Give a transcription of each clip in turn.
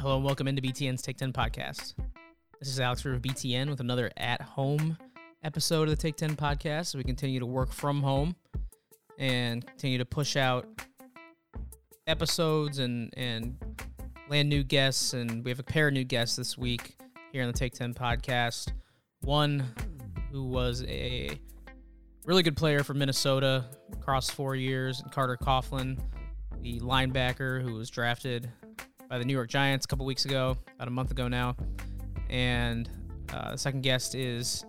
Hello and welcome into BTN's Take 10 podcast. This is Alex River of BTN with another at home episode of the Take 10 podcast. So we continue to work from home and continue to push out episodes and, and land new guests. And we have a pair of new guests this week here on the Take 10 podcast. One who was a really good player for Minnesota across four years, and Carter Coughlin, the linebacker who was drafted by the New York Giants a couple weeks ago, about a month ago now. And uh, the second guest is,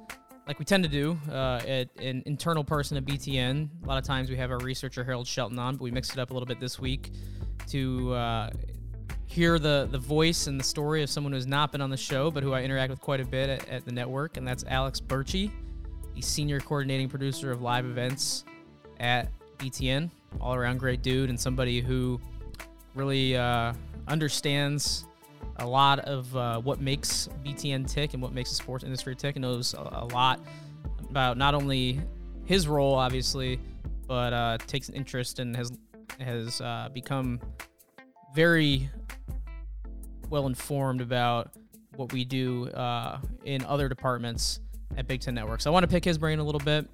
like we tend to do, uh, an internal person at BTN. A lot of times we have our researcher Harold Shelton on, but we mixed it up a little bit this week to uh, hear the the voice and the story of someone who's not been on the show, but who I interact with quite a bit at, at the network, and that's Alex Bertsche, the senior coordinating producer of live events at BTN. All around great dude and somebody who really uh, understands a lot of uh, what makes BTN tick and what makes the sports industry tick, and knows a, lot about not only his role, obviously, but uh, takes an interest and has has uh, become very well informed about what we do uh, in other departments at Big Ten Network. So I want to pick his brain a little bit.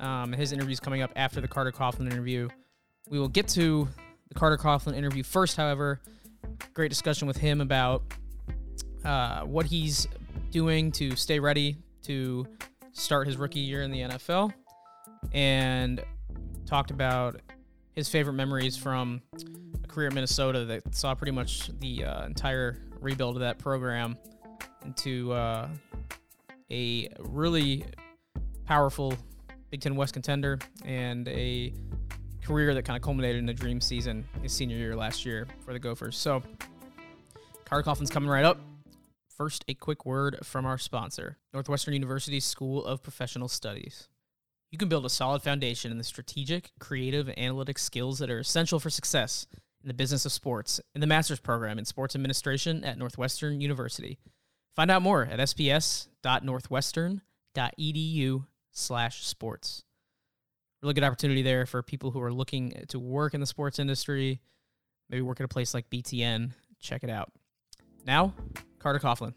Um, his interview is coming up after the Carter Coughlin interview. We will get to the Carter Coughlin interview first, however great discussion with him about uh, what he's doing to stay ready to start his rookie year in the NFL, and talked about his favorite memories from a career in Minnesota that saw pretty much the uh, entire rebuild of that program into uh, a really powerful Big Ten West contender and a career that kind of culminated in a dream season his senior year last year for the Gophers. So, Carter Coughlin's coming right up. First, a quick word from our sponsor, Northwestern University School of Professional Studies. You can build a solid foundation in the strategic, creative, and analytic skills that are essential for success in the business of sports in the master's program in sports administration at Northwestern University. Find out more at sps.northwestern.edu/sports really good opportunity there for people who are looking to work in the sports industry, maybe work at a place like BTN. Check it out. Now, Carter Coughlin.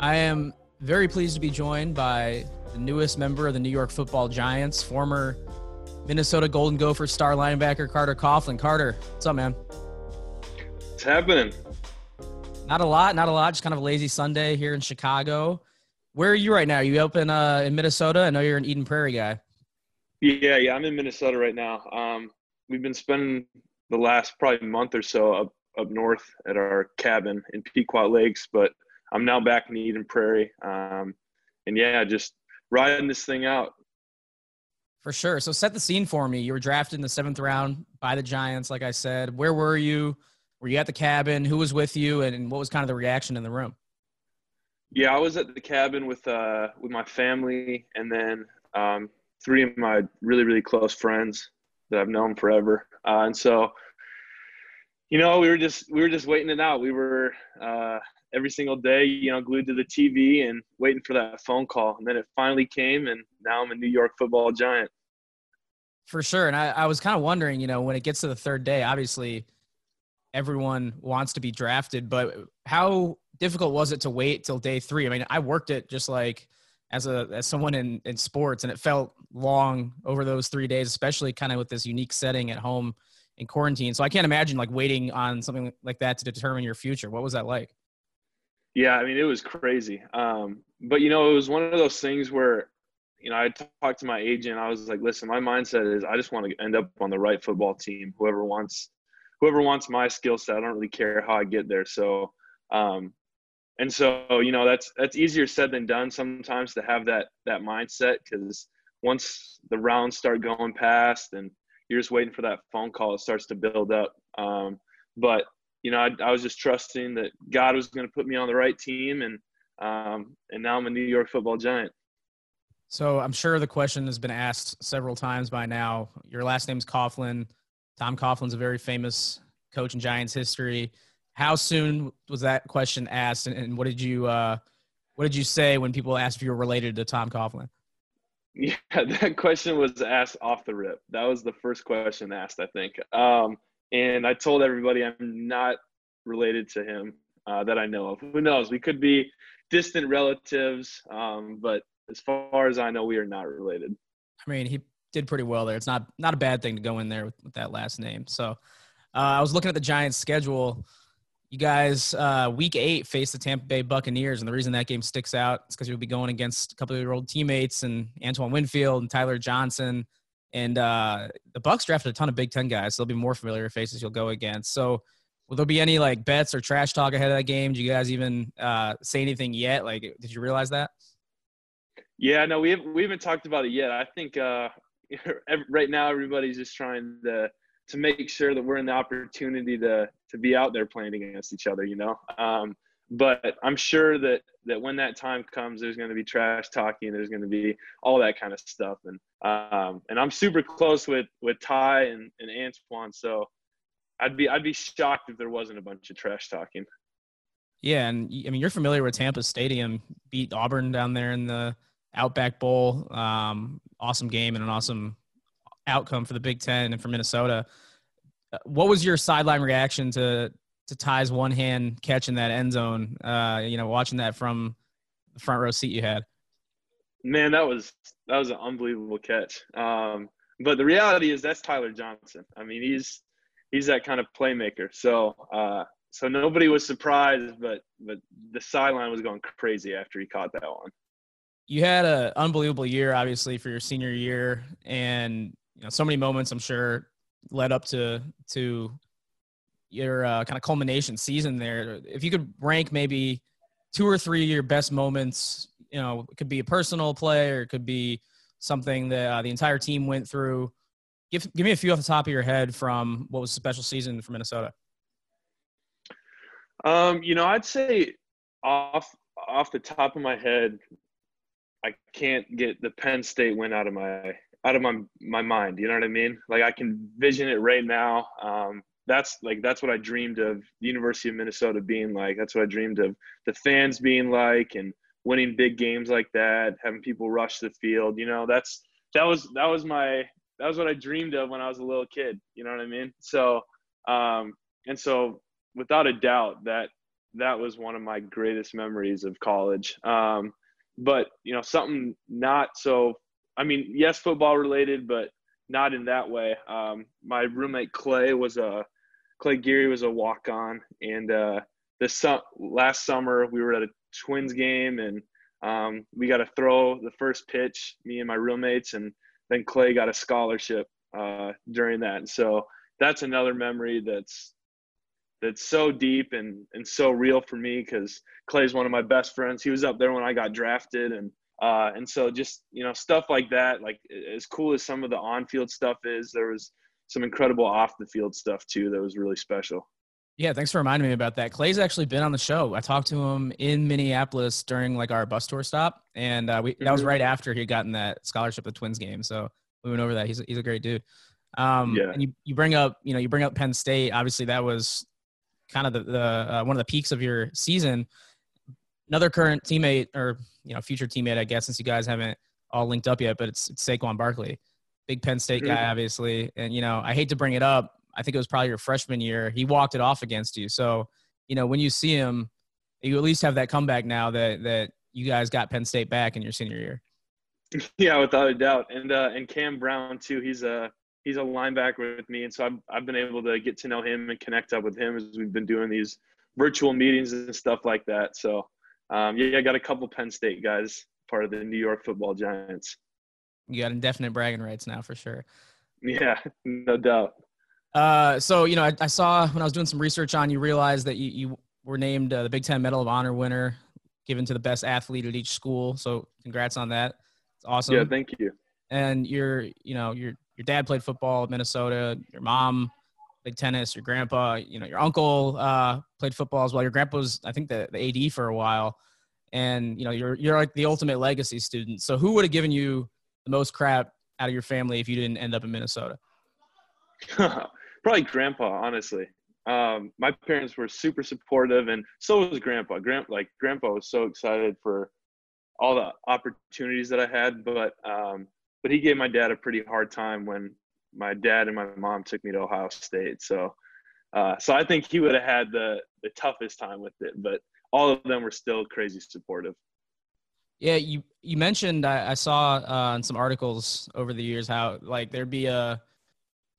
I am very pleased to be joined by the newest member of the New York Football Giants, former Minnesota Golden Gopher star linebacker Carter Coughlin. Carter, what's up, man? What's happening? Not a lot, not a lot. Just kind of a lazy Sunday here in Chicago. Where are you right now? Are you up in uh, in Minnesota? I know you're an Eden Prairie guy. Yeah, yeah, I'm in Minnesota right now. Um, we've been spending the last probably month or so up up north at our cabin in Pequot Lakes, but I'm now back in Eden Prairie. Um, and yeah, just riding this thing out. For sure. So set the scene for me. You were drafted in the seventh round by the Giants, like I said. Where were you? Were you at the cabin? Who was with you? And what was kind of the reaction in the room? Yeah, I was at the cabin with uh, with my family, and then um, three of my really really close friends that I've known forever. Uh, and so, you know, we were just we were just waiting it out. We were uh, every single day, you know, glued to the TV and waiting for that phone call. And then it finally came, and now I'm a New York Football Giant. For sure, and I, I was kind of wondering, you know, when it gets to the third day, obviously everyone wants to be drafted, but how difficult was it to wait till day three? I mean, I worked it just like as a as someone in in sports, and it felt long over those three days, especially kind of with this unique setting at home in quarantine. So I can't imagine like waiting on something like that to determine your future. What was that like? Yeah, I mean, it was crazy. Um, but you know, it was one of those things where, you know, I talked to my agent. I was like, listen, my mindset is I just want to end up on the right football team. Whoever wants, whoever wants my skill set, I don't really care how I get there. So, um, and so you know that's that's easier said than done sometimes to have that that mindset because once the rounds start going past and you're just waiting for that phone call it starts to build up. Um, but you know I, I, was just trusting that god was going to put me on the right team and um, and now i'm a new york football giant. So i'm sure the question has been asked several times by now. Your last name's coughlin. Tom coughlin's a very famous coach in giants history how soon was that question asked, and, and what did you uh, what did you say when people asked if you were related to Tom Coughlin? Yeah, that question was asked off the rip. That was the first question asked, I think. Um, and I told everybody I'm not related to him uh, that I know of. Who knows? We could be distant relatives, um, but as far as I know, we are not related. I mean, he did pretty well there. It's not not a bad thing to go in there with, with that last name. So uh, I was looking at the Giants' schedule. You guys, uh, week eight, face the Tampa Bay Buccaneers, and the reason that game sticks out is because you'll be going against a couple of your old teammates and Antoine Winfield and Tyler Johnson, and uh, the Bucks drafted a ton of Big Ten guys, so there'll be more familiar faces you'll go against. So, will there be any like bets or trash talk ahead of that game? Do you guys even uh, say anything yet? Like, did you realize that? Yeah, no, we haven't we haven't talked about it yet. I think uh, right now everybody's just trying to to make sure that we're in the opportunity to to be out there playing against each other. You know, um, but I'm sure that that when that time comes, there's going to be trash talking. There's going to be all that kind of stuff, and um, and I'm super close with with Ty and, and Antoine, so I'd be I'd be shocked if there wasn't a bunch of trash talking. Yeah, and I mean you're familiar with Tampa Stadium, beat Auburn down there in the Outback Bowl. Um, awesome game and an awesome outcome for the Big Ten and for Minnesota. Uh, what was your sideline reaction to to Ty's one hand catch in that end zone? Uh, you know, watching that from the front row seat you had. Man, that was that was an unbelievable catch. Um, but the reality is that's Tyler Johnson. I mean, he's he's that kind of playmaker. So uh, so nobody was surprised, but but the sideline was going crazy after he caught that one you had an unbelievable year, obviously, for your senior year, and you know so many moments. I'm sure led up to to your uh, kind of culmination season there. If you could rank maybe two or three of your best moments, you know, it could be a personal play or it could be something that uh, the entire team went through. Give give me a few off the top of your head from what was a special season for Minnesota. Um, you know, I'd say off off the top of my head, I can't get the Penn State win out of my out of my my mind. You know what I mean? Like I can vision it right now. Um, that's like that's what I dreamed of the University of Minnesota being like. That's what I dreamed of the fans being like and winning big games like that, having people rush the field. You know, that's that was that was my that was what I dreamed of when I was a little kid. You know what I mean? So um, and so without a doubt that that was one of my greatest memories of college. Um, but you know something not so i mean yes football related but not in that way um, my roommate clay was a clay geary was a walk on and uh, this su- last summer we were at a twins game and um, we got to throw the first pitch me and my roommates and then clay got a scholarship uh, during that and so that's another memory that's that's so deep and and so real for me because Clay's one of my best friends. He was up there when I got drafted, and uh, and so just you know stuff like that. Like as cool as some of the on-field stuff is, there was some incredible off-the-field stuff too that was really special. Yeah, thanks for reminding me about that. Clay's actually been on the show. I talked to him in Minneapolis during like our bus tour stop, and uh, we, that was mm-hmm. right after he would gotten that scholarship the Twins game. So we went over that. He's he's a great dude. Um, yeah. And you, you bring up you know you bring up Penn State. Obviously, that was kind of the, the uh, one of the peaks of your season. Another current teammate or you know future teammate, I guess, since you guys haven't all linked up yet, but it's, it's Saquon Barkley, big Penn State guy, mm-hmm. obviously. And you know, I hate to bring it up. I think it was probably your freshman year. He walked it off against you. So you know, when you see him, you at least have that comeback now that that you guys got Penn State back in your senior year. Yeah, without a doubt. And uh, and Cam Brown too. He's a he's a linebacker with me, and so I've I've been able to get to know him and connect up with him as we've been doing these virtual meetings and stuff like that. So um, yeah, I got a couple Penn State guys part of the New York Football Giants. You got indefinite bragging rights now for sure. Yeah, no doubt. Uh, so you know, I, I, saw when I was doing some research on you, realized that you, you were named uh, the Big Ten Medal of Honor winner, given to the best athlete at each school. So congrats on that. It's awesome. Yeah, thank you. And you're, you know, you're your dad played football at Minnesota, your mom played tennis, your grandpa, you know, your uncle uh, played football as well. Your grandpa was, I think, the, the AD for a while, and you know, you're you're like the ultimate legacy student. So, who would have given you the most crap out of your family if you didn't end up in Minnesota? Probably grandpa, honestly. Um, my parents were super supportive, and so was grandpa. Grand, like grandpa was so excited for all the opportunities that I had, but um, but he gave my dad a pretty hard time when my dad and my mom took me to Ohio State. So, uh, so I think he would have had the the toughest time with it, but all of them were still crazy supportive. Yeah, you you mentioned I, I saw uh, in some articles over the years how like there'd be a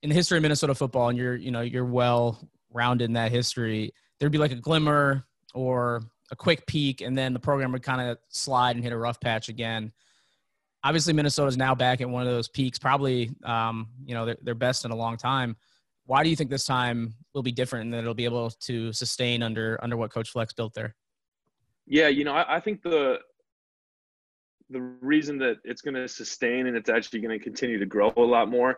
in the history of Minnesota football, and you're you know you're well rounded in that history. There'd be like a glimmer or a quick peak, and then the program would kind of slide and hit a rough patch again. Obviously, Minnesota's now back at one of those peaks, probably um, you know their, their best in a long time. Why do you think this time will be different and that it'll be able to sustain under under what Coach Fleck built there? Yeah, you know, I, I think the the reason that it's going to sustain and it's actually going to continue to grow a lot more,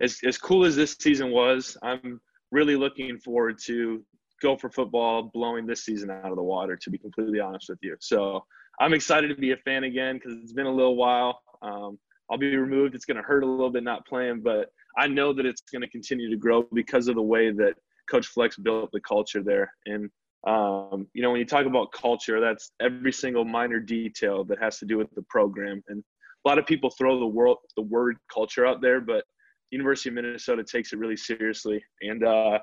as as cool as this season was, I'm really looking forward to Gopher football blowing this season out of the water. To be completely honest with you, so I'm excited to be a fan again because it's been a little while. Um, I'll be removed. It's going to hurt a little bit not playing, but I know that it's going to continue to grow because of the way that Coach Fleck built the culture there. And um, you know, when you talk about culture, that's every single minor detail that has to do with the program. And a lot of people throw the world the word culture out there, but University of Minnesota takes it really seriously. And uh,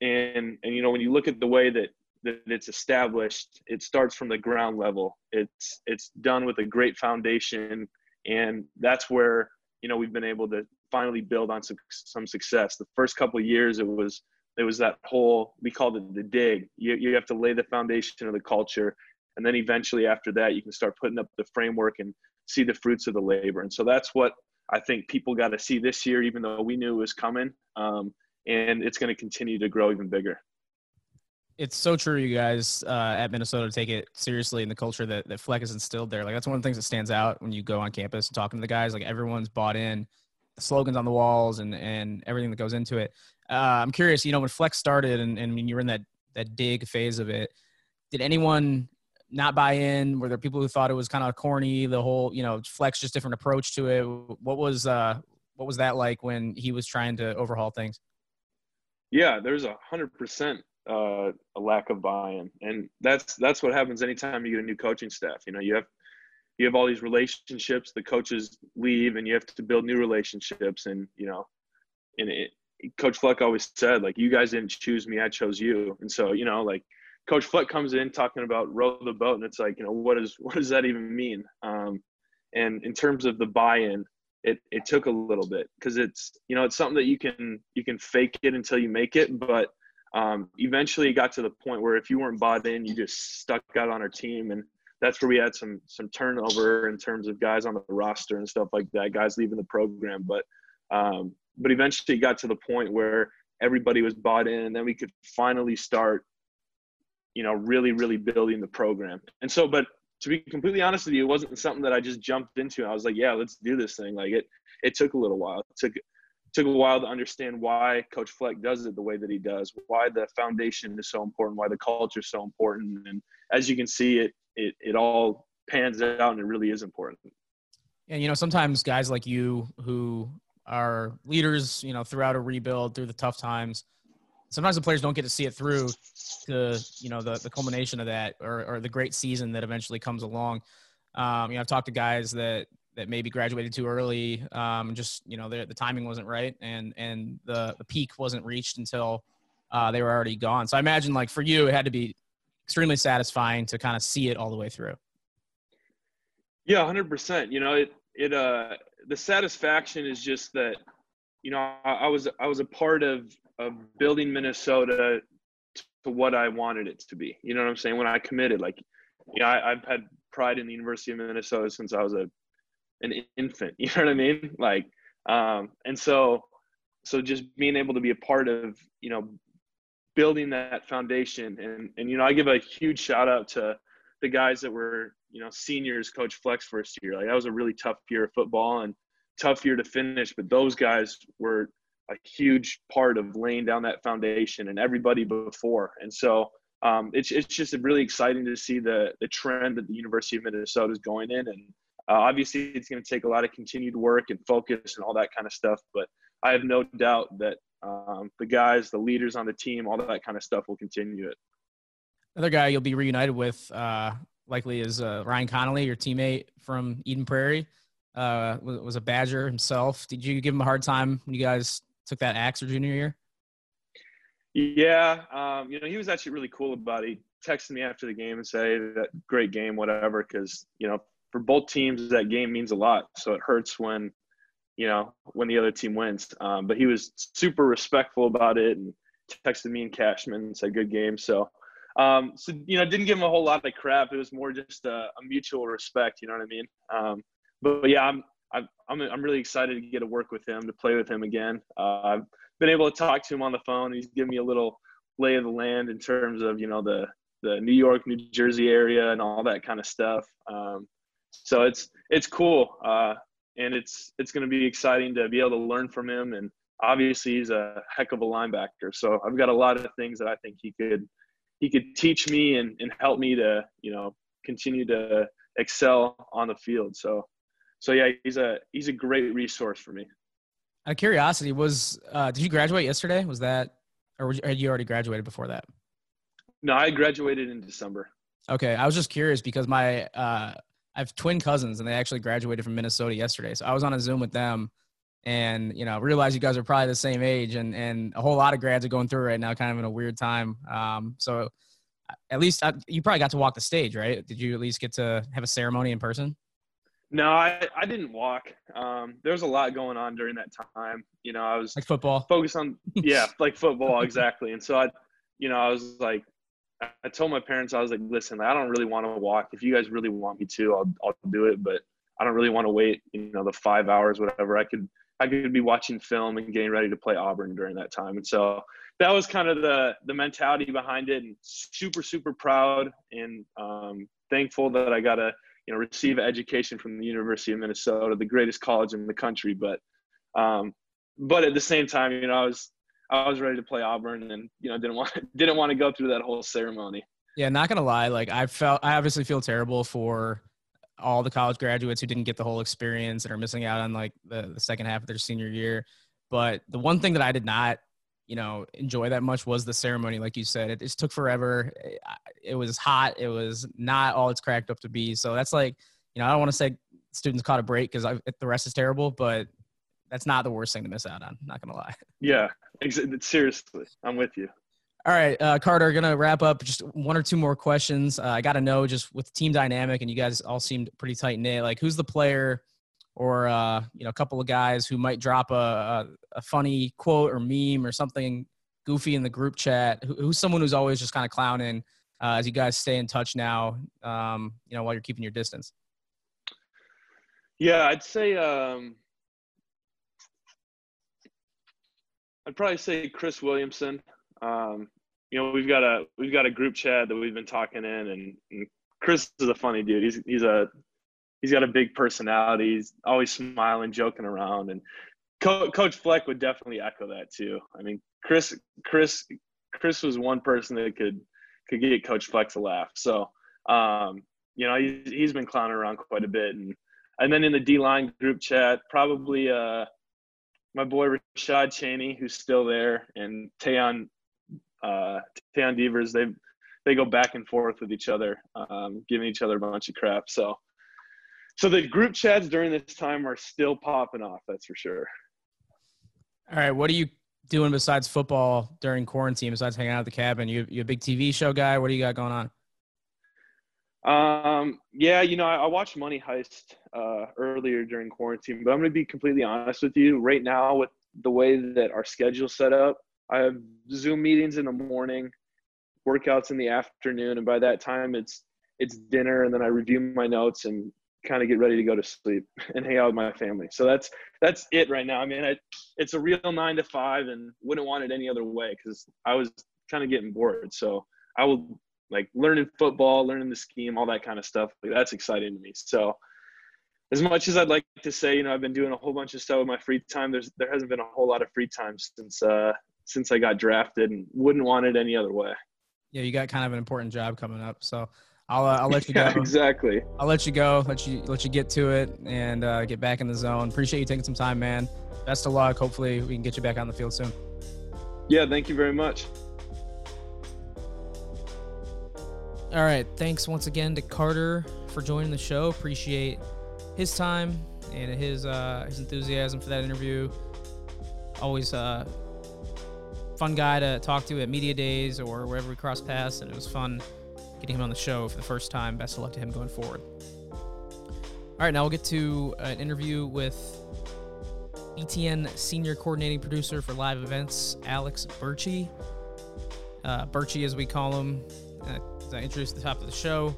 and and you know, when you look at the way that that it's established, it starts from the ground level. It's it's done with a great foundation, and that's where you know we've been able to finally build on some, some success. The first couple of years, it was it was that whole we called it the dig. You you have to lay the foundation of the culture, and then eventually after that, you can start putting up the framework and see the fruits of the labor. And so that's what I think people got to see this year, even though we knew it was coming. Um, and it's going to continue to grow even bigger. It's so true, you guys uh, at Minnesota take it seriously in the culture that, that Fleck has instilled there. Like that's one of the things that stands out when you go on campus and talking to the guys. Like everyone's bought in, the slogans on the walls and and everything that goes into it. Uh, I'm curious, you know, when Fleck started and, and you were in that that dig phase of it, did anyone not buy in? Were there people who thought it was kind of corny? The whole, you know, Fleck's just different approach to it. What was uh, what was that like when he was trying to overhaul things? Yeah, there's a hundred percent uh, a lack of buy-in, and that's that's what happens anytime you get a new coaching staff. You know, you have you have all these relationships. The coaches leave, and you have to build new relationships. And you know, and it, Coach Fleck always said, like, you guys didn't choose me, I chose you. And so, you know, like Coach Fleck comes in talking about row the boat, and it's like, you know, what is what does that even mean? Um, and in terms of the buy-in, it, it took a little bit because it's you know it's something that you can you can fake it until you make it but um, eventually it got to the point where if you weren't bought in you just stuck out on our team and that's where we had some some turnover in terms of guys on the roster and stuff like that guys leaving the program but um, but eventually it got to the point where everybody was bought in and then we could finally start you know really really building the program and so but to be completely honest with you, it wasn't something that I just jumped into. I was like, yeah, let's do this thing. Like it, it took a little while. It took, took a while to understand why Coach Fleck does it the way that he does, why the foundation is so important, why the culture is so important. And as you can see, it, it, it all pans out and it really is important. And, you know, sometimes guys like you who are leaders, you know, throughout a rebuild, through the tough times, sometimes the players don't get to see it through to you know the the culmination of that or, or the great season that eventually comes along. Um, you know, I've talked to guys that that maybe graduated too early, um, just you know the the timing wasn't right and and the the peak wasn't reached until uh, they were already gone. So I imagine like for you, it had to be extremely satisfying to kind of see it all the way through. Yeah, hundred percent. You know, it it uh the satisfaction is just that you know I, I was I was a part of of building Minnesota to what I wanted it to be. You know what I'm saying? When I committed, like, you know, I, have had pride in the University of Minnesota since I was a an infant. You know what I mean? Like, um, and so, so just being able to be a part of, you know, building that foundation, and and you know, I give a huge shout out to the guys that were, you know, seniors, Coach Fleck first year. Like that was a really tough year of football and tough year to finish, but those guys were a huge part of laying down that foundation and everybody before. And so um, it's it's just really exciting to see the the trend that the University of Minnesota is going in, and uh, obviously it's going to take a lot of continued work and focus and all that kind of stuff. But I have no doubt that um, the guys, the leaders on the team, all that kind of stuff will continue it. Another guy you'll be reunited with uh, likely is uh, Ryan Connelly, your teammate from Eden Prairie. uh, was, a Badger himself. Did you give him a hard time when you guys took that axe your junior year? Yeah, um, you know, he was actually really cool about it. He texted me after the game and say that great game, whatever, because you know, for both teams, that game means a lot. So it hurts when, you know, when the other team wins. Um, but he was super respectful about it and texted me and Cashman and said good game. So, um, so you know, didn't give him a whole lot of crap. It was more just a, a mutual respect. You know what I mean? Um, but, but, yeah, I'm, I'm I'm really excited to get to work with him to play with him again. Uh, I've been able to talk to him on the phone. He's given me a little lay of the land in terms of you know the the New York, New Jersey area and all that kind of stuff. Um, so it's it's cool, uh, and it's it's going to be exciting to be able to learn from him. And obviously, he's a heck of a linebacker. So I've got a lot of things that I think he could he could teach me and, and help me to you know continue to excel on the field. So so yeah, he's a he's a great resource for me. Out of curiosity, was uh, did you graduate yesterday? Was that or had you already graduated before that? No, I graduated in December. Okay, I was just curious because my uh, I have twin cousins and they actually graduated from Minnesota yesterday. So I was on a Zoom with them and you know realize you guys are probably the same age and and a whole lot of grads are going through right now kind of in a weird time. Um, so at least I, uh, you probably got to walk the stage right? Did you at least get to have a ceremony in person? No i, I didn't walk. Um, there was a lot going on during that time. You know i was like football? focused on yeah like football exactly. And so i you know i was like I told my parents, I was like, listen, I don't really want to walk. If you guys really want me to, I'll, I'll do it. But I don't really want to wait, you know, the five hours, whatever. I could, I could be watching film and getting ready to play Auburn during that time. And so that was kind of the, the mentality behind it and super, super proud and um, thankful that I got to, you know, receive education from the University of Minnesota, the greatest college in the country. But, um, but at the same time, you know, I was, I was ready to play Auburn, and you know didn't want didn't want to go through that whole ceremony. Yeah, not gonna lie, like I felt I obviously feel terrible for all the college graduates who didn't get the whole experience and are missing out on like the, the second half of their senior year. But the one thing that I did not, you know, enjoy that much was the ceremony. Like you said, it just took forever. It was hot. It was not all it's cracked up to be. So that's like, you know, I don't want to say students caught a break because the rest is terrible, but that's not the worst thing to miss out on. Not gonna lie. Yeah, seriously, I'm with you. All right, uh, Carter, gonna wrap up. Just one or two more questions. Uh, I got to know, just with team dynamic, and you guys all seemed pretty tight knit. Like, who's the player, or uh, you know, a couple of guys who might drop a, a, a funny quote or meme or something goofy in the group chat? Who, who's someone who's always just kind of clowning uh, as you guys stay in touch now? Um, you know, while you're keeping your distance. Yeah, I'd say um, I'd probably say Chris Williamson. Um, you know, we've got a we've got a group chat that we've been talking in, and, and Chris is a funny dude. He's he's a he's got a big personality. He's always smiling, joking around, and Co- Coach Fleck would definitely echo that too. I mean, Chris Chris Chris was one person that could could get Coach Fleck to laugh. So, um, you know, he's he's been clowning around quite a bit, and and then in the D line group chat, probably uh, my boy Rashad Cheney, who's still there, and Tayon uh, Tayon Devers. They they go back and forth with each other, um, giving each other a bunch of crap. So so the group chats during this time are still popping off. That's for sure. All right, what are you doing besides football during quarantine? Besides hanging out at the cabin, you you a big TV show guy? What do you got going on? Um, yeah, you know, I, I watched Money Heist uh, earlier during quarantine, but I'm going to be completely honest with you. Right now, with the way that our schedule's set up, I have Zoom meetings in the morning, workouts in the afternoon, and by that time, it's it's dinner, and then I review my notes and kind of get ready to go to sleep and hang out with my family. So that's that's it right now. I mean, I, it's a real nine to five, and wouldn't want it any other way because I was kind of getting bored. So I will like learning football, learning the scheme, all that kind of stuff. Like that's exciting to me. So as much as I'd like to say, you know, I've been doing a whole bunch of stuff with my free time. There's there hasn't been a whole lot of free time since uh since I got drafted, and wouldn't want it any other way. Yeah, you got kind of an important job coming up, so I'll uh, I'll let you go. yeah, exactly. I'll let you go. Let you let you get to it and uh, get back in the zone. Appreciate you taking some time, man. Best of luck. Hopefully, we can get you back on the field soon. Yeah, thank you very much. All right. Thanks once again to Carter for joining the show. Appreciate his time and his uh, his enthusiasm for that interview. Always uh, fun guy to talk to at media days or wherever we cross paths, and it was fun getting him on the show for the first time. Best of luck to him going forward. All right, now we'll get to an interview with BTN senior coordinating producer for live events, Alex Bertsche. Uh, Birchie, as we call him, uh, I introduced at the top of the show,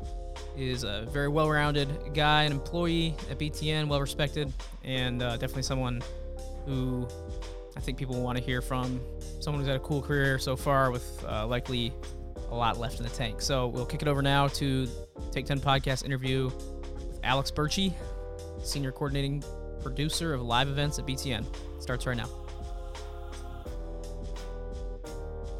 is a very well rounded guy, an employee at BTN, well respected, and uh, definitely someone who I think people want to hear from. Someone who's had a cool career so far with uh, likely a lot left in the tank. So we'll kick it over now to Take 10 podcast interview with Alex Bertsche, senior coordinating producer of live events at BTN. Starts right now.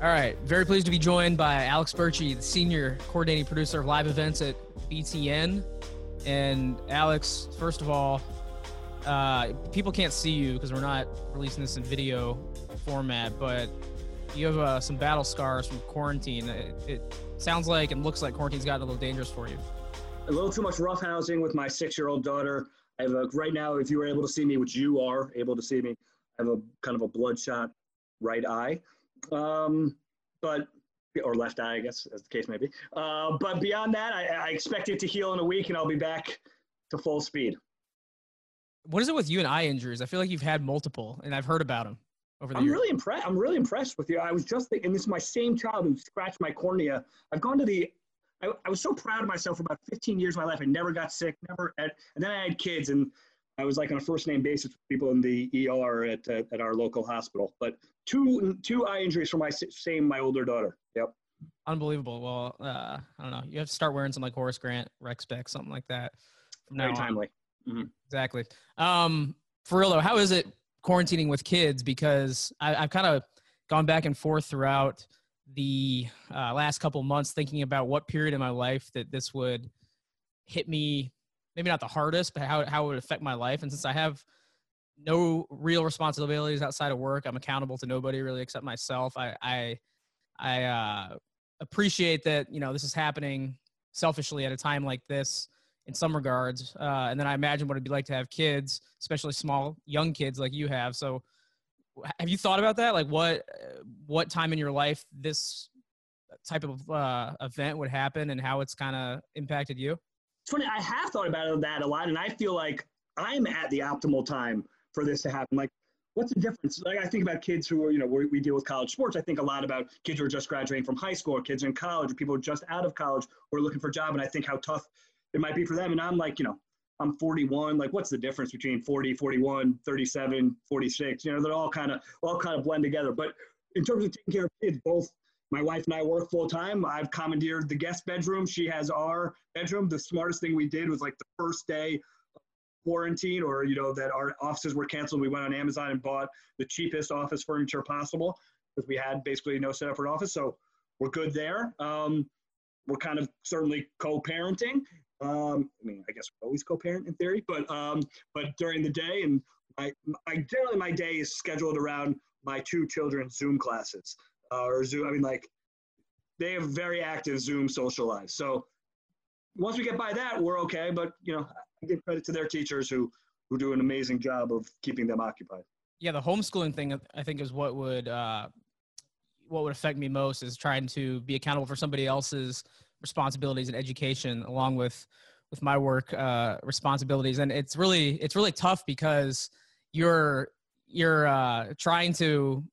All right, very pleased to be joined by Alex Bertsche, the senior coordinating producer of live events at BTN. And Alex, first of all, uh, people can't see you because we're not releasing this in video format, but you have uh, some battle scars from quarantine. It, it, sounds like and looks like quarantine's gotten a little dangerous for you. A little too much roughhousing with my six-year-old daughter. I have a right now. If you were able to see me, which you are able to see me, I have a kind of a bloodshot right eye. Um, but or left eye, I guess, as the case may be. Uh, but beyond that, I, I, expect it to heal in a week, and I'll be back to full speed. What is it with you and eye injuries? I feel like you've had multiple, and I've heard about them over the I'm years. really impressed. I'm really impressed with you. I was just thinking, this is my same child who scratched my cornea. I've gone to the. I, I was so proud of myself for about 15 years of my life. I never got sick, never. Had, and then I had kids, and I was like on a first name basis with people in the ER at, uh, at our local hospital. But two two eye injuries for my same my older daughter. Yep. Unbelievable. Well, uh, I don't know. You have to start wearing some like Horace Grant rec spec, something like that. From Very timely. Mm-hmm. Exactly. Um, for real though, how is it quarantining with kids? Because I, have kind of gone back and forth throughout the uh, last couple months, thinking about what period in my life that this would hit me maybe not the hardest, but how, how it would affect my life. And since I have no real responsibilities outside of work, I'm accountable to nobody really except myself. I, I, I uh, appreciate that, you know, this is happening selfishly at a time like this in some regards. Uh, and then I imagine what it'd be like to have kids, especially small, young kids like you have. So have you thought about that? Like what, what time in your life this type of uh, event would happen and how it's kind of impacted you? It's funny. I have thought about that a lot, and I feel like I'm at the optimal time for this to happen. Like, what's the difference? Like, I think about kids who are, you know, we deal with college sports. I think a lot about kids who are just graduating from high school, or kids in college, or people who are just out of college who are looking for a job, and I think how tough it might be for them. And I'm like, you know, I'm 41. Like, what's the difference between 40, 41, 37, 46? You know, they're all kind of all kind of blend together. But in terms of taking care of kids, both my wife and I work full time. I've commandeered the guest bedroom. She has our bedroom. The smartest thing we did was like the first day quarantine or you know that our offices were canceled we went on amazon and bought the cheapest office furniture possible because we had basically no setup for an office so we're good there um, we're kind of certainly co-parenting um, i mean i guess we're always co-parent in theory but um, but during the day and I, my generally my day is scheduled around my two children's zoom classes uh, or Zoom. I mean, like they have very active Zoom social lives. So once we get by that, we're okay. But you know, I give credit to their teachers who who do an amazing job of keeping them occupied. Yeah, the homeschooling thing I think is what would uh, what would affect me most is trying to be accountable for somebody else's responsibilities and education along with with my work uh, responsibilities and it's really it's really tough because you're you're uh, trying to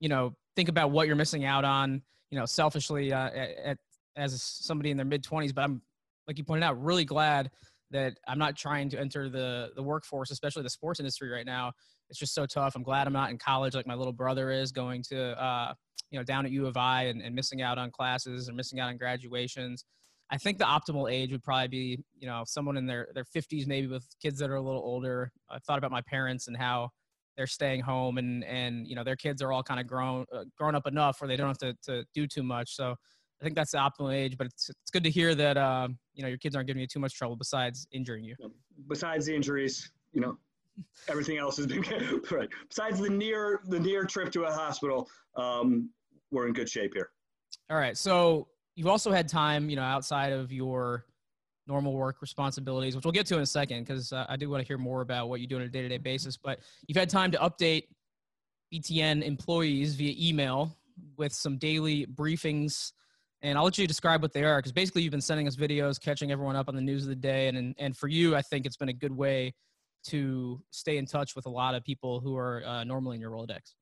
you know think about what you're missing out on, you know, selfishly uh, at, at, as somebody in their mid 20s. But I'm, like you pointed out, really glad that I'm not trying to enter the the workforce, especially the sports industry right now. It's just so tough. I'm glad I'm not in college like my little brother is, going to uh, you know down at U of I and, and missing out on classes or missing out on graduations. I think the optimal age would probably be you know someone in their their 50s, maybe with kids that are a little older. I thought about my parents and how they're staying home and and you know their kids are all kind of grown uh, grown up enough where they don't have to, to do too much. So i think that's the optimal age but it's, it's good to hear that uh, you know your kids aren't giving you too much trouble besides injuring you. Besides the injuries you know everything else has been right. Besides the near the near trip to a hospital um, we're in good shape here. All right. So you've also had time you know outside of your normal work responsibilities, which we'll get to in a second because uh, I do want to hear more about what you do on a day to day basis. But you've had time to update BTN employees via email with some daily briefings. And I'll let you describe what they are because basically you've been sending us videos, catching everyone up on the news of the day. And, and, for you, I think it's been a good way to stay in touch with a lot of people who are uh, normally in your Rolodex.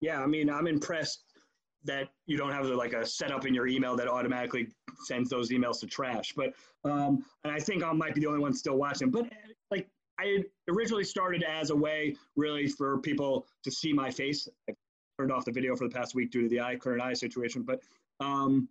Yeah, I mean, I'm impressed that you don't have like a setup in your email that automatically sends those emails to trash. But um, and I think I might be the only one still watching. But like I originally started as a way really for people to see my face. I turned off the video for the past week due to the eye current eye situation, but um,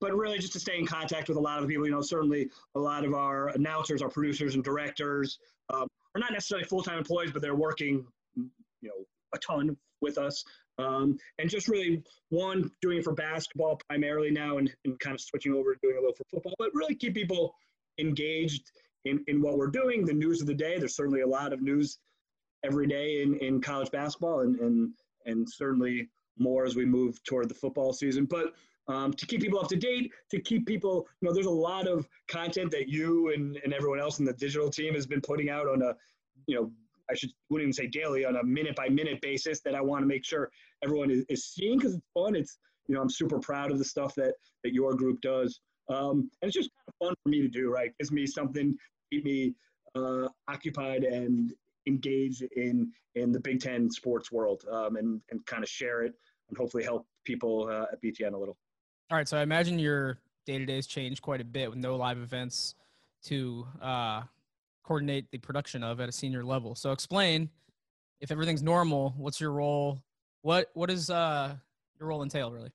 but really just to stay in contact with a lot of the people. You know, certainly a lot of our announcers, our producers, and directors um, are not necessarily full time employees, but they're working, you know, a ton with us. Um, and just really one doing it for basketball primarily now and, and kind of switching over to doing a little for football, but really keep people engaged in, in what we're doing, the news of the day. There's certainly a lot of news every day in, in college basketball and, and, and certainly more as we move toward the football season. But um, to keep people up to date, to keep people, you know, there's a lot of content that you and, and everyone else in the digital team has been putting out on a, you know, I should wouldn't even say daily on a minute by minute basis that I want to make sure everyone is, is seeing because it's fun. It's you know I'm super proud of the stuff that that your group does, um, and it's just kind of fun for me to do. Right, gives me something keep me uh, occupied and engaged in in the Big Ten sports world, um, and and kind of share it and hopefully help people uh, at BTN a little. All right, so I imagine your day to day has changed quite a bit with no live events to uh, coordinate the production of at a senior level. So explain if everything's normal, what's your role? What what does uh, your role entail really?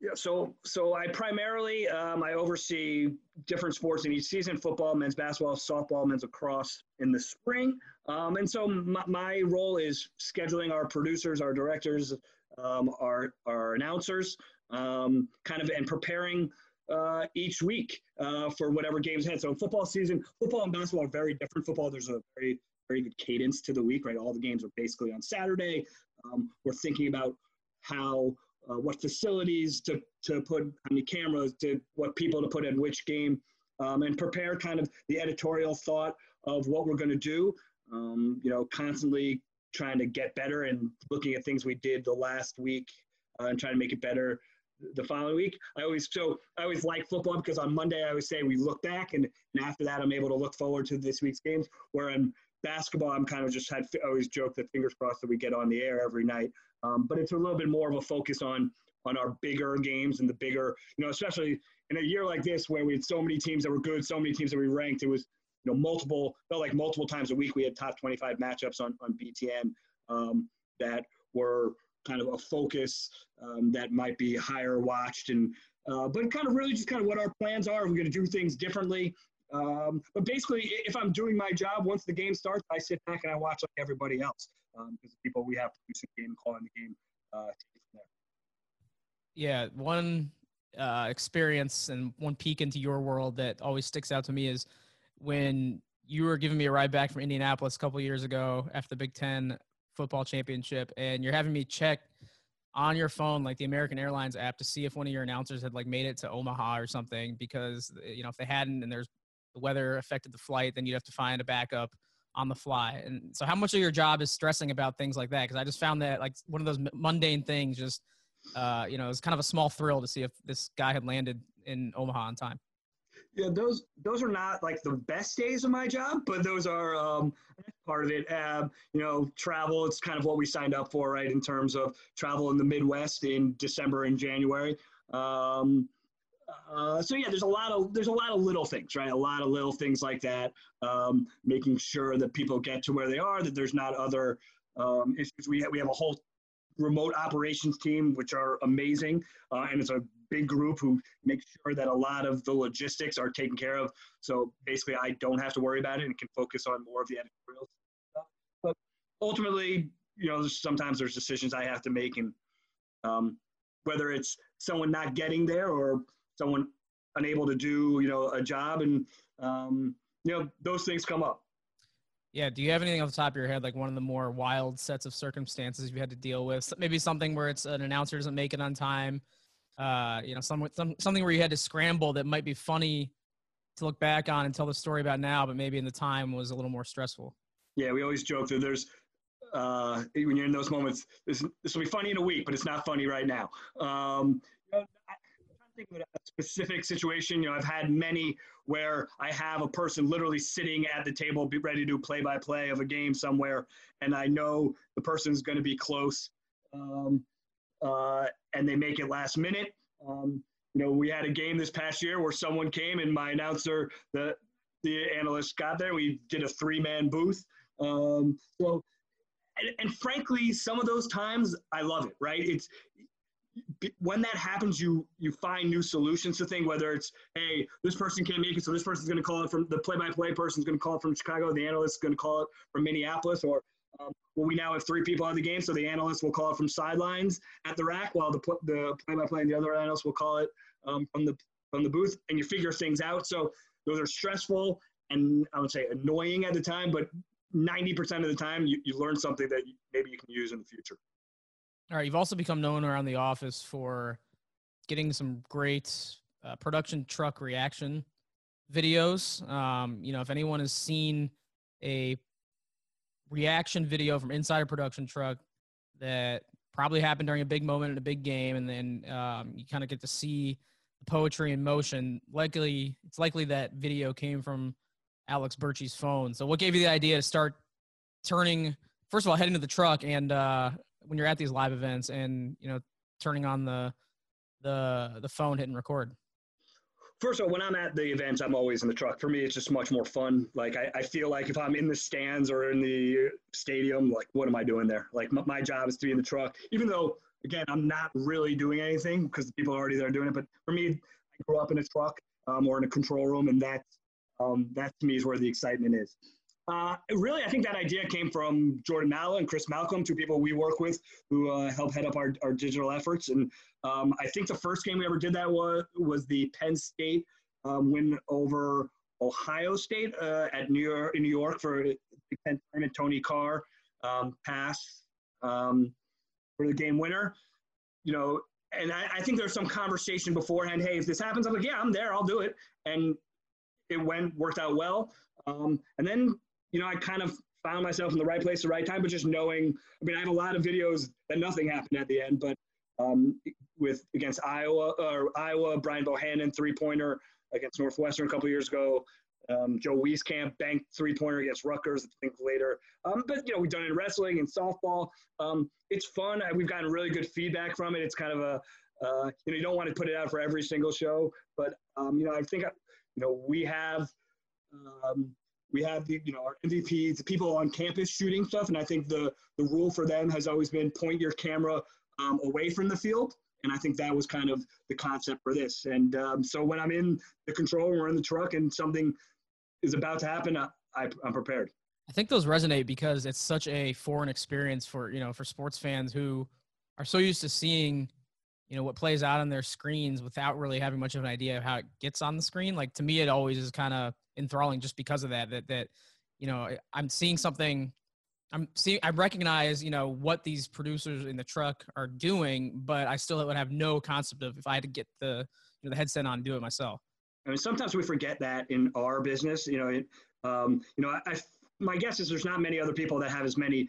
Yeah, so so I primarily um, I oversee different sports in each season: football, men's basketball, softball, men's lacrosse in the spring. Um, and so my, my, role is scheduling our producers, our directors, um, our our announcers, um, kind of and preparing uh, each week uh, for whatever games ahead. So football season, football and basketball are very different. Football, there's a very very good cadence to the week, right? All the games are basically on Saturday. Um, we're thinking about how uh, what facilities to to put, how many cameras, to what people to put in which game, um, and prepare kind of the editorial thought of what we're going to do. Um, you know, constantly trying to get better and looking at things we did the last week uh, and trying to make it better the following week. I always so I always like football because on Monday I always say we look back and, and after that I'm able to look forward to this week's games. Where in basketball I'm kind of just had I always joke that fingers crossed that we get on the air every night. Um, but it's a little bit more of a focus on on our bigger games and the bigger you know especially in a year like this where we had so many teams that were good, so many teams that we ranked. It was you know multiple felt like multiple times a week we had top 25 matchups on on BTN um, that were kind of a focus um, that might be higher watched and uh, but kind of really just kind of what our plans are. We're going to do things differently. Um, but basically, if I'm doing my job, once the game starts, I sit back and I watch like everybody else because um, the people we have producing the game, calling the game. Uh, yeah, one uh, experience and one peek into your world that always sticks out to me is when you were giving me a ride back from Indianapolis a couple years ago after the Big Ten football championship and you're having me check on your phone like the American Airlines app to see if one of your announcers had like made it to Omaha or something because you know if they hadn't and there's the weather affected the flight then you'd have to find a backup on the fly. And so how much of your job is stressing about things like that? Because I just found that like one of those mundane things just uh, you know it's kind of a small thrill to see if this guy had landed in Omaha on time. Yeah, those those are not like the best days of my job, but those are um, part of it. Um, you know, travel. It's kind of what we signed up for, right? In terms of travel in the Midwest in December and January. Um, uh, so yeah, there's a lot of there's a lot of little things, right? A lot of little things like that. Um, making sure that people get to where they are, that there's not other um, issues. We have, we have a whole remote operations team, which are amazing, uh, and it's a big group who make sure that a lot of the logistics are taken care of. So basically, I don't have to worry about it and can focus on more of the editorial stuff. But ultimately, you know, sometimes there's decisions I have to make, and um, whether it's someone not getting there or someone unable to do, you know, a job, and um, you know, those things come up. Yeah. Do you have anything off the top of your head, like one of the more wild sets of circumstances you had to deal with? Maybe something where it's an announcer doesn't make it on time, uh, you know, some, some something where you had to scramble that might be funny to look back on and tell the story about now, but maybe in the time was a little more stressful. Yeah, we always joke that there's uh, when you're in those moments, this, this will be funny in a week, but it's not funny right now. Um, think of a specific situation. You know, I've had many where I have a person literally sitting at the table, be ready to do play-by-play of a game somewhere, and I know the person's going to be close, um, uh, and they make it last minute. Um, you know, we had a game this past year where someone came and my announcer, the the analyst got there. We did a three-man booth. Um, so and, and frankly, some of those times I love it. Right? It's when that happens, you you find new solutions to things. Whether it's hey, this person can't make it, so this person's going to call it from the play-by-play person's going to call it from Chicago, the analyst's going to call it from Minneapolis, or um, well, we now have three people on the game, so the analyst will call it from sidelines at the rack, while the the play-by-play and the other analyst will call it um, from the from the booth, and you figure things out. So those are stressful and I would say annoying at the time, but 90% of the time you, you learn something that you, maybe you can use in the future. All right. You've also become known around the office for getting some great uh, production truck reaction videos. Um, you know, if anyone has seen a reaction video from inside a production truck that probably happened during a big moment in a big game, and then um, you kind of get to see the poetry in motion. Likely, it's likely that video came from Alex Bertsche's phone. So what gave you the idea to start turning first of all heading to the truck and uh, when you're at these live events and you know turning on the the the phone hitting record? First of all, when I'm at the events, I'm always in the truck. For me, it's just much more fun. Like I, I feel like if I'm in the stands or in the stadium, like what am I doing there? Like my, my job is to be in the truck, even though again I'm not really doing anything because the people are already there doing it. But for me, I grew up in a truck um, or in a control room, and that's um, that to me is where the excitement is. Uh, really, I think that idea came from Jordan Malla and Chris Malcolm, two people we work with who uh, help head up our, our digital efforts. And um, I think the first game we ever did that was, was the Penn State um, win over Ohio State uh, at New York, in New York for the Penn tournament. Tony Carr um, pass um, for the game winner. You know, and I, I think there's some conversation beforehand. Hey, if this happens, I'm like, yeah, I'm there. I'll do it. And it went worked out well. Um, and then you know I kind of found myself in the right place, at the right time, but just knowing. I mean, I have a lot of videos that nothing happened at the end, but um, with against Iowa or Iowa, Brian Bohannon three pointer against Northwestern a couple years ago. Um, Joe Wieskamp banked three pointer against Rutgers, I think later. Um, but you know, we've done it in wrestling and softball. Um, it's fun. We've gotten really good feedback from it. It's kind of a uh, you know, you don't want to put it out for every single show, but um, you know, I think you know, we have um, we have the you know our MVPs, the people on campus shooting stuff, and I think the the rule for them has always been point your camera um, away from the field, and I think that was kind of the concept for this. And um, so when I'm in the control room or in the truck and something is about to happen, I, I, I'm prepared. I think those resonate because it's such a foreign experience for you know for sports fans who are so used to seeing you know what plays out on their screens without really having much of an idea of how it gets on the screen like to me it always is kind of enthralling just because of that that that you know i'm seeing something i'm seeing i recognize you know what these producers in the truck are doing but i still would have no concept of if i had to get the you know the headset on and do it myself i mean sometimes we forget that in our business you know it, um, you know I, I my guess is there's not many other people that have as many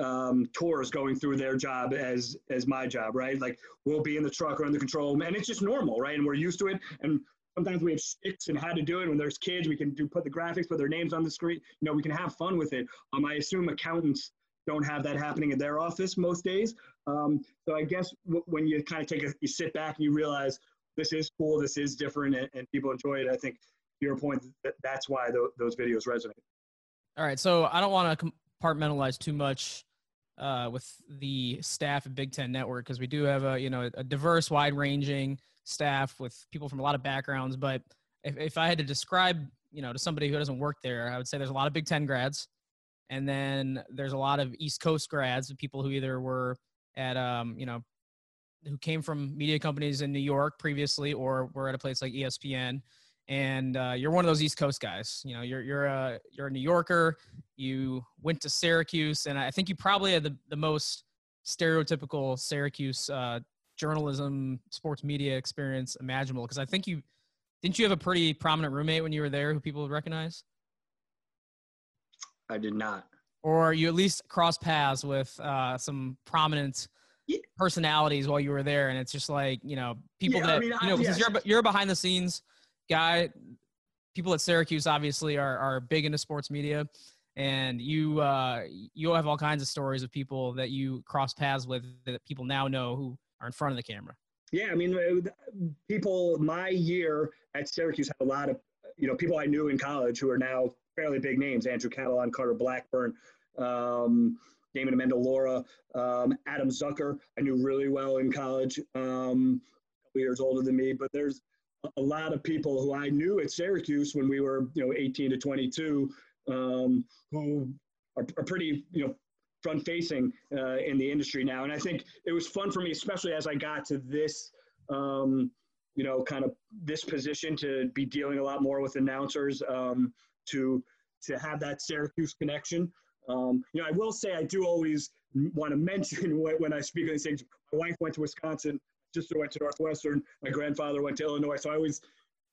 um, tours going through their job as as my job, right? Like we'll be in the truck or in the control room, and it's just normal, right? And we're used to it. And sometimes we have sticks and how to do it. When there's kids, we can do put the graphics, put their names on the screen. You know, we can have fun with it. Um, I assume accountants don't have that happening in their office most days. Um, so I guess w- when you kind of take a, you sit back and you realize this is cool, this is different, and, and people enjoy it. I think your point, that, that's why th- those videos resonate. All right, so I don't want to compartmentalize too much uh, with the staff at Big Ten Network because we do have a you know a diverse, wide-ranging staff with people from a lot of backgrounds. But if, if I had to describe you know to somebody who doesn't work there, I would say there's a lot of Big Ten grads, and then there's a lot of East Coast grads, people who either were at um, you know who came from media companies in New York previously or were at a place like ESPN and uh, you're one of those East Coast guys. You know, you're you're a you're a New Yorker. You went to Syracuse, and I think you probably had the the most stereotypical Syracuse uh, journalism, sports media experience imaginable. Because I think you Didn't you have a pretty prominent roommate when you were there who people would recognize? I did not. Or you at least cross paths with uh, some prominent Yeah. personalities while you were there, and it's just like you know people Yeah, I that mean, you know because yeah. you're you're a behind the scenes guy. People at Syracuse obviously are are big into sports media, and you uh, you have all kinds of stories of people that you cross paths with that people now know who in front of the camera. Yeah, I mean, uh, people. My year at Syracuse had a lot of, you know, people I knew in college who are now fairly big names: Andrew Catalon, Carter Blackburn, um, Damon Amendolara, um, Adam Zucker. I knew really well in college. Um, a couple years older than me, but there's a- a lot of people who I knew at Syracuse when we were, you know, 18 to 22, um, who are, are pretty, you know, front facing uh, in the industry now. And I think it was fun for me, especially as I got to this, um, you know, kind of this position to be dealing a lot more with announcers, um, to to have that Syracuse connection. Um, you know, I will say I do always want to mention when, when I speak on these things. My wife went to Wisconsin, sister went to Northwestern, my grandfather went to Illinois. So I always,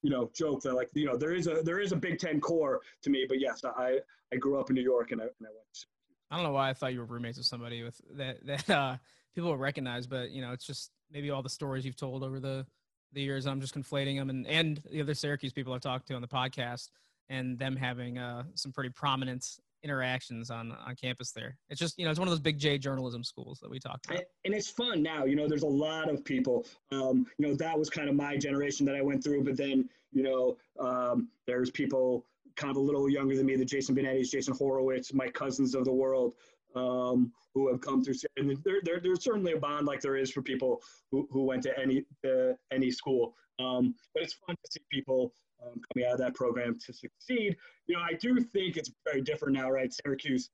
you know, joke that like, you know, there is a there is a Big Ten core to me. But yes, I I grew up in New York and I, and I went. To I don't know why I thought you were roommates with somebody with that that uh, people would recognize, but you know, it's just maybe all the stories you've told over the the years. I'm just conflating them, and and the other Syracuse people I've talked to on the podcast, and them having uh, some pretty prominent interactions on on campus there. It's just you know, it's one of those big J journalism schools that we talked about. and, it's fun now. You know, there's a lot of people. Um, you know, that was kind of my generation that I went through. But then, you know, um, there's people kind of a little younger than me, the Jason Benetti's, Jason Horowitz, Mike Couzens of the world, um, who have come through. And there, there, there's certainly a bond like there is for people who, who went to any uh, any school. Um, but it's fun to see people um, coming out of that program to succeed. You know, I do think it's very different now, right? Syracuse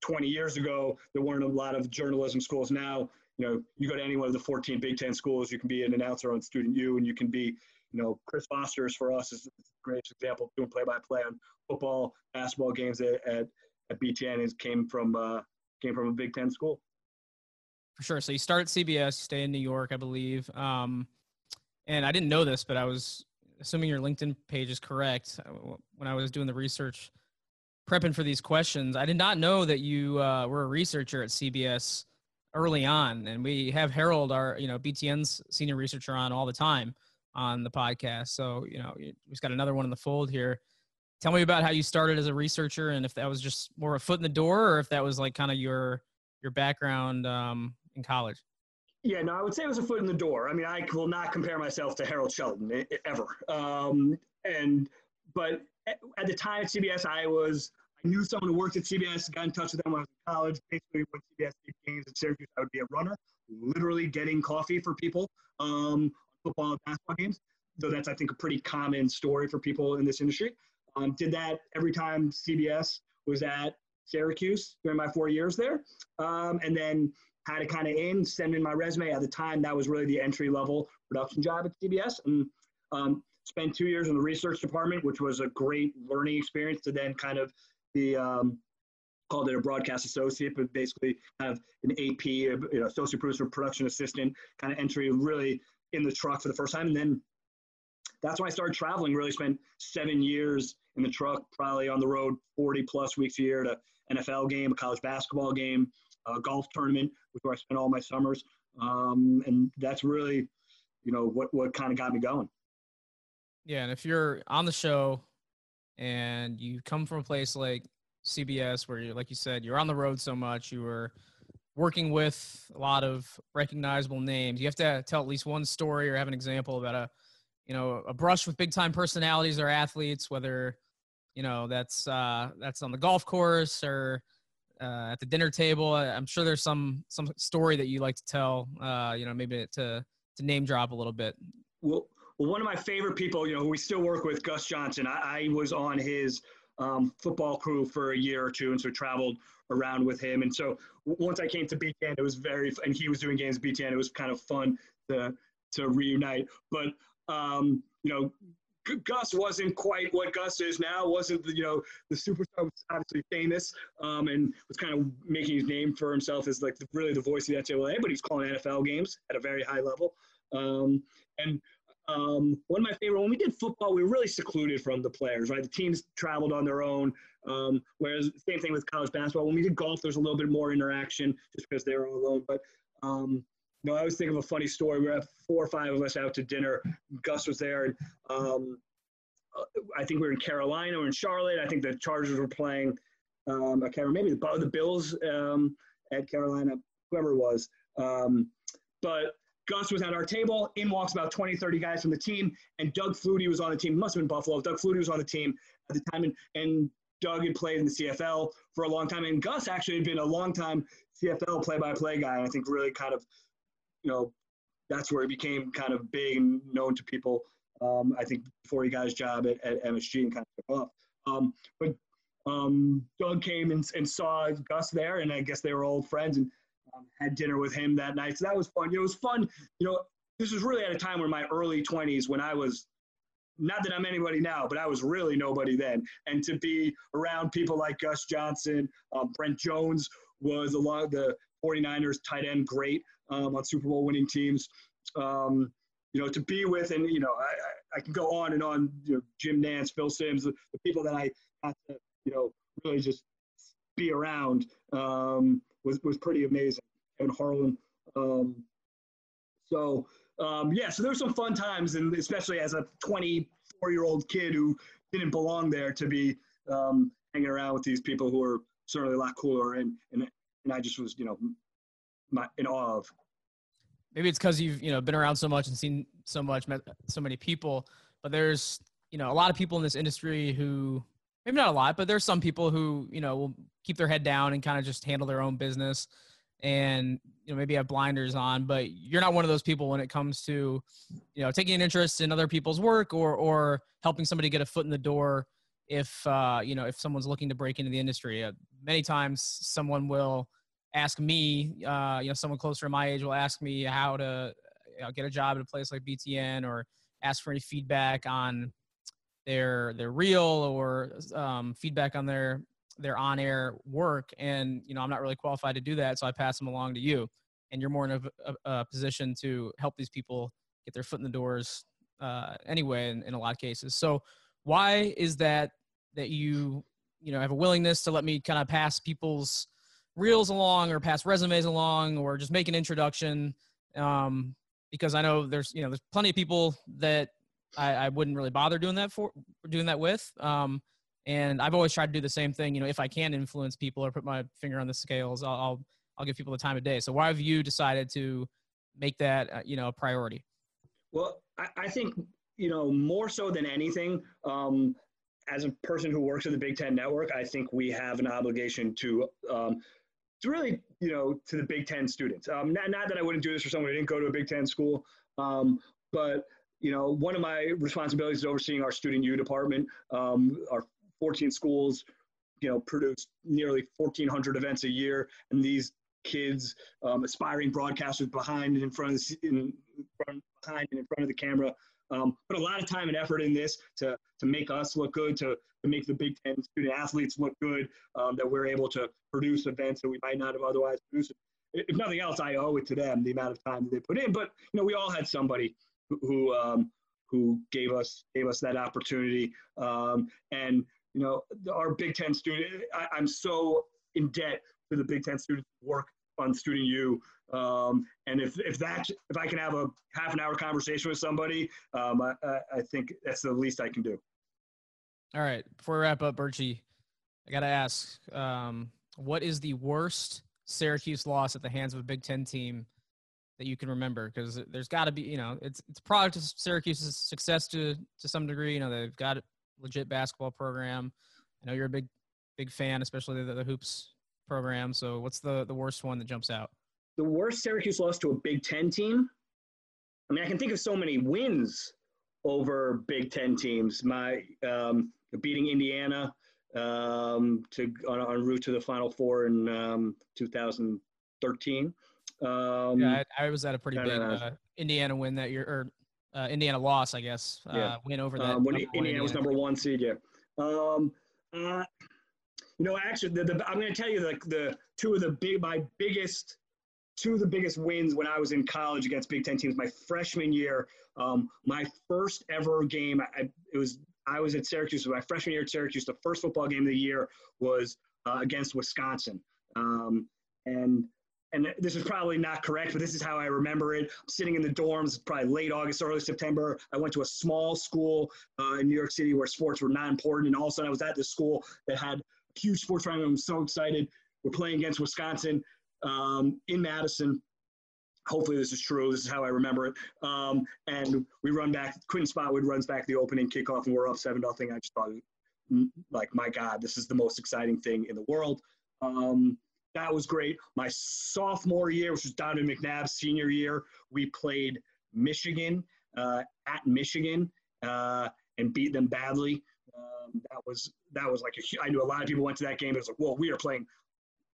20 years ago, there weren't a lot of journalism schools. Now, you know, you go to any one of the 14 Big Ten schools, you can be an announcer on Student U, and you can be, you know, Chris Vosters for us is a great example, doing play-by-play on football, basketball games at, at, at BTN. Is came from uh, came from a Big Ten school. For sure. So you start at CBS, stay in New York, I believe. Um, and I didn't know this, but I was assuming your LinkedIn page is correct. uh, When I was doing the research, prepping for these questions, I did not know that you uh, were a researcher at CBS early on. And we have Harold, our you know BTN's senior researcher, on all the time on the podcast. So you know we've got another one in the fold here. Tell me about how you started as a researcher, and if that was just more a foot in the door, or if that was like kind of your your background um, in college. Yeah, no, I would say it was a foot in the door. I mean, I will not compare myself to Harold i- ever. Um, and but at, at the time at CBS, I was I knew someone who worked at CBS. Got in touch with them when I was in college. Basically, when CBS did games at Syracuse, I would be a runner, literally getting coffee for people, um, football and basketball games. So that's I think a pretty common story for people in this industry. Um, did that every time CBS was at Syracuse during my four years there, um, and then had to kind of in, send in my resume. At the time, that was really the entry level production job at CBS, and um, spent two years in the research department, which was a great learning experience. To then kind of the um, called it a broadcast associate, but basically kind of an AP, you know, associate producer, production assistant, kind of entry, really in the truck for the first time, and then that's when I started traveling. Really spent seven years in the truck, probably on the road 40 plus weeks a year to NFL game, a college basketball game, a golf tournament, which where I spent all my summers. Um, and that's really, you know, what, what kind of got me going. Yeah, and if you're on the show and you come from a place like CBS where you like you said, you're on the road so much, you were working with a lot of recognizable names. You have to tell at least one story or have an example about a you know, a brush with big time personalities or athletes, whether you know that's uh that's on the golf course or uh, at the dinner table. I'm sure there's some some story that you like to tell. Uh, you know, maybe to to name drop a little bit. Well, well, one of my favorite people, you know, who we still work with, Gus Johnson. I, I was on his um, football crew for a year or two, and so traveled around with him. And so once I came to BTN, it was very, and he was doing games BTN. It was kind of fun to to reunite. But um, you know, Gus wasn't quite what Gus is now. wasn't the, you know the superstar was obviously famous um, and was kind of making his name for himself as like the, really the voice of the NCAA. But he's calling NFL games at a very high level. Um, and um, one of my favorite when we did football, we were really secluded from the players, right? The teams traveled on their own. Um, whereas same thing with college basketball. When we did golf, there's a little bit more interaction just because they were all alone. But um, you know, I always think of a funny story. We have four or five of us out to dinner. Gus was there, and um, uh, I think we were in Carolina or in Charlotte. I think the Chargers were playing. Um, I can't remember, maybe the, the Bills um, at Carolina, whoever it was. Um, but Gus was at our table. In walks about 20, 30 guys from the team, and Doug Flutie was on the team. Must have been Buffalo. Doug Flutie was on the team at the time, and, and Doug had played in the CFL for a long time, and Gus actually had been a long time CFL play-by-play guy. And I think really kind of, you know, that's where he became kind of big and known to people. Um, I think before he got his job at, at MSG and kind of took off. Um, but um, Doug came and, and saw Gus there, and I guess they were old friends and um, had dinner with him that night. So that was fun. You know, it was fun. You know, this was really at a time where my early 20s when I was not that I'm anybody now, but I was really nobody then. And to be around people like Gus Johnson, um, Brent Jones was along the 49ers tight end great um, on Super Bowl winning teams. Um, you know, to be with, and you know, I, I can go on and on. You know, Jim Nantz, Phil Simms, the, the people that I you know, really just be around um, was was pretty amazing. And Harlan. Um, so um, yeah, so there were some fun times, and especially as a 24 year old kid who didn't belong there to be um, hanging around with these people who are certainly a lot cooler, and and and I just was you know my, in awe of. Maybe it's because you've you know been around so much and seen so much, met so many people. But there's you know a lot of people in this industry who maybe not a lot, but there's some people who you know will keep their head down and kind of just handle their own business and you know maybe have blinders on but you're not one of those people when it comes to you know taking an interest in other people's work or or helping somebody get a foot in the door if uh, you know if someone's looking to break into the industry. Uh, many times someone will ask me uh, you know someone closer to my age will ask me how to you know, get a job at a place like btn or ask for any feedback on their their reel or um, feedback on their their on air work. And, you know, I'm not really qualified to do that. So I pass them along to you. And you're more in a, a, a position to help these people get their foot in the doors uh, anyway, in, in a lot of cases. So why is that that you, you know, have a willingness to let me kind of pass people's reels along or pass resumes along or just make an introduction? Um, because I know there's, you know, there's plenty of people that I, I wouldn't really bother doing that for doing that with. Um, and I've always tried to do the same thing. You know, if I can influence people or put my finger on the scales, I'll I'll, I'll give people the time of day. So why have you decided to make that uh, you know a priority? Well, I, I, think you know more so than anything. Um, as a person who works at the Big Ten Network, I think we have an obligation to um, to really, you know, to the Big Ten students. Um, not, not that I wouldn't do this for someone who didn't go to a Big Ten school, um, but you know, one of my responsibilities is overseeing our student U department. Um, our 14 schools, you know, produce nearly 1,400 events a year, and these kids, um, aspiring broadcasters behind and in front of the, in front, behind and in front of the camera, um, put a lot of time and effort in this to to make us look good, to to make the Big Ten student athletes look good, um, that we're able to produce events that we might not have otherwise produced. If nothing else, I owe it to them the amount of time that they put in. But you know, we all had somebody who who, um, who gave us gave us that opportunity, um, and you know, our Big Ten student, I, am so in debt to the Big Ten students work on Student U. Um, and if, if that, if I can have a half an hour conversation with somebody, um, I, I think that's the least I can do. All right. Before we wrap up, Bertsche, I got to ask, um, what is the worst Syracuse loss at the hands of a Big Ten team that you can remember? Because there's got to be, you know, it's it's product of Syracuse's success to to some degree. You know, they've got a legit basketball program. I know you're a big big fan, especially the, the hoops program. So what's the the worst one that jumps out? The worst Syracuse loss to a Big Ten team. I mean, I can think of so many wins over Big Ten teams. My um, beating Indiana um, to on, en route to the Final Four in um, 2013. Um, yeah, I, I, was at a pretty big uh, Indiana win that year, or uh, Indiana loss, I guess. Uh, yeah. Win over that. Um, when Indiana, Indiana, was number one seed, yeah. Um, uh, you know, actually, the, the, I'm going to tell you the, the two of the big, my biggest two of the biggest wins when I was in college against Big Ten teams. My freshman year, um, my first ever game, I, it was I was at Syracuse. My freshman year at Syracuse, the first football game of the year was uh, against Wisconsin, um, and and this is probably not correct, but this is how I remember it. I'm sitting in the dorms, probably late August, early September. I went to a small school uh, in New York City where sports were not important, and all of a sudden I was at this school that had a huge sports program. I'm so excited. We're playing against Wisconsin um, in Madison. Hopefully this is true. This is how I remember it. Um, and we run back. Quinton Spotwood runs back the opening kickoff, and we're up seven nothing. I just thought, like, my God, this is the most exciting thing in the world. Um, that was great. My sophomore year, which was Donovan McNabb's senior year, we played Michigan uh, at Michigan uh, and beat them badly. Um, that was that was like a, I knew a lot of people went to that game. It was like, well, we are playing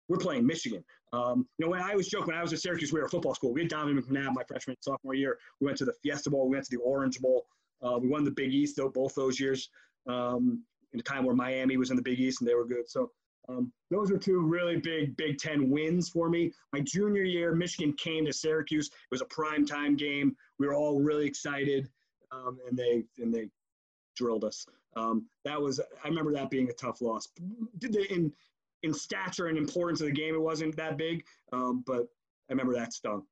we're playing Michigan. Um, you know, when I was joking, when I was at Syracuse, we were a football school. We had Donovan McNabb my freshman sophomore year. We went to the Fiesta Bowl. We went to the Orange Bowl. Uh, we won the Big East though both those years. Um, in a time where Miami was in the Big East and they were good. So um, those were two really big Big Ten wins for me. My junior year, Michigan came to Syracuse. It was a prime time game. We were all really excited, um, and they and they drilled us. Um, that was I remember that being a tough loss. Did they in in stature and importance of the game, it wasn't that big, um, but I remember that stung.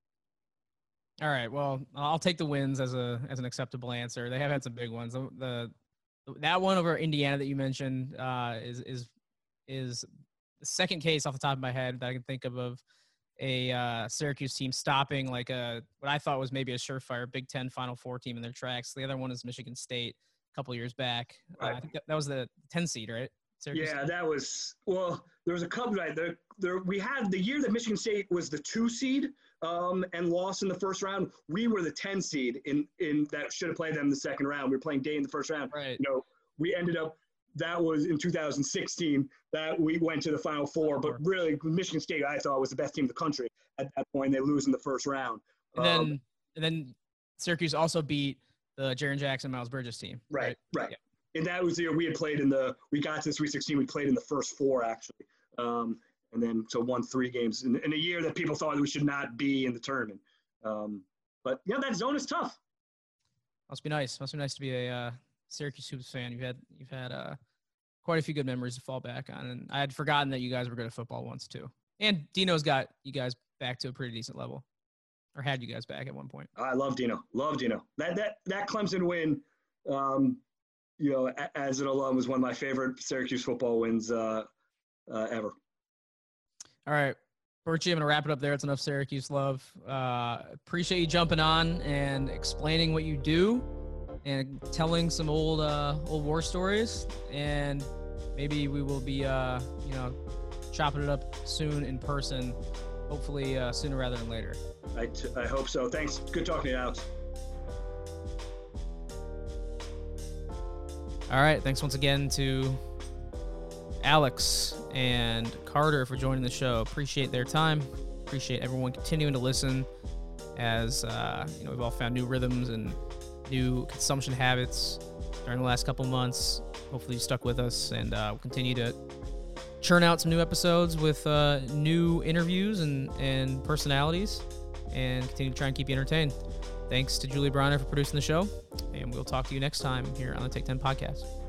All right. Well, I'll take the wins as a as an acceptable answer. They have had some big ones. The, the that one over Indiana that you mentioned uh, is is is the second case off the top of my head that I can think of of a uh, Syracuse team stopping like a what I thought was maybe a surefire Big Ten Final Four team in their tracks. The other one is Michigan State a couple years back. Right. Uh, I think that, that was the 10 seed, right? Syracuse yeah, that was well. There was a couple right there. There we had the year that Michigan State was the two seed um, and lost in the first round. We were the ten seed in in that should have played them in the second round. We were playing Day in the first round. Right. You know, we ended up. That was in 2016 that we went to the Final Four. But really, Michigan State, I thought was the best team in the country at that point. They lose in the first round. And then, um, and then Syracuse also beat the Jaren Jackson Miles Bridges team. Right. Right. right. Yeah and that was the year we had played in the we got to the Sweet 16. We played in the first four actually, um, and then so won three games in, in, a year that people thought we should not be in the tournament. Um, but yeah, that zone is tough. Must be nice. Must be nice to be a uh, Syracuse hoops fan. You've had you've had uh, quite a few good memories to fall back on, and I had forgotten that you guys were good at football once too. And Dino's got you guys back to a pretty decent level, or had you guys back at one point. I love Dino. Love Dino. That that that Clemson win. Um, you know, as an alum, was one of my favorite Syracuse football wins uh, uh, ever. All right, Bertsche, I'm going to wrap it up there. It's enough Syracuse love. Uh, appreciate you jumping on and explaining what you do and telling some old uh, old war stories. And maybe we will be, uh, you know, chopping it up soon in person. Hopefully uh, sooner rather than later. I, t- I hope so. Thanks. Good talking to you, Alex. All right. Thanks once again to Alex and Carter for joining the show. Appreciate their time. Appreciate everyone continuing to listen as uh, you know we've all found new rhythms and new consumption habits during the last couple months. Hopefully you stuck with us and uh, we'll continue to churn out some new episodes with uh, new interviews and, and personalities and continue to try and keep you entertained. Thanks to Julie Bronner for producing the show, and we'll talk to you next time here on the Take 10 podcast.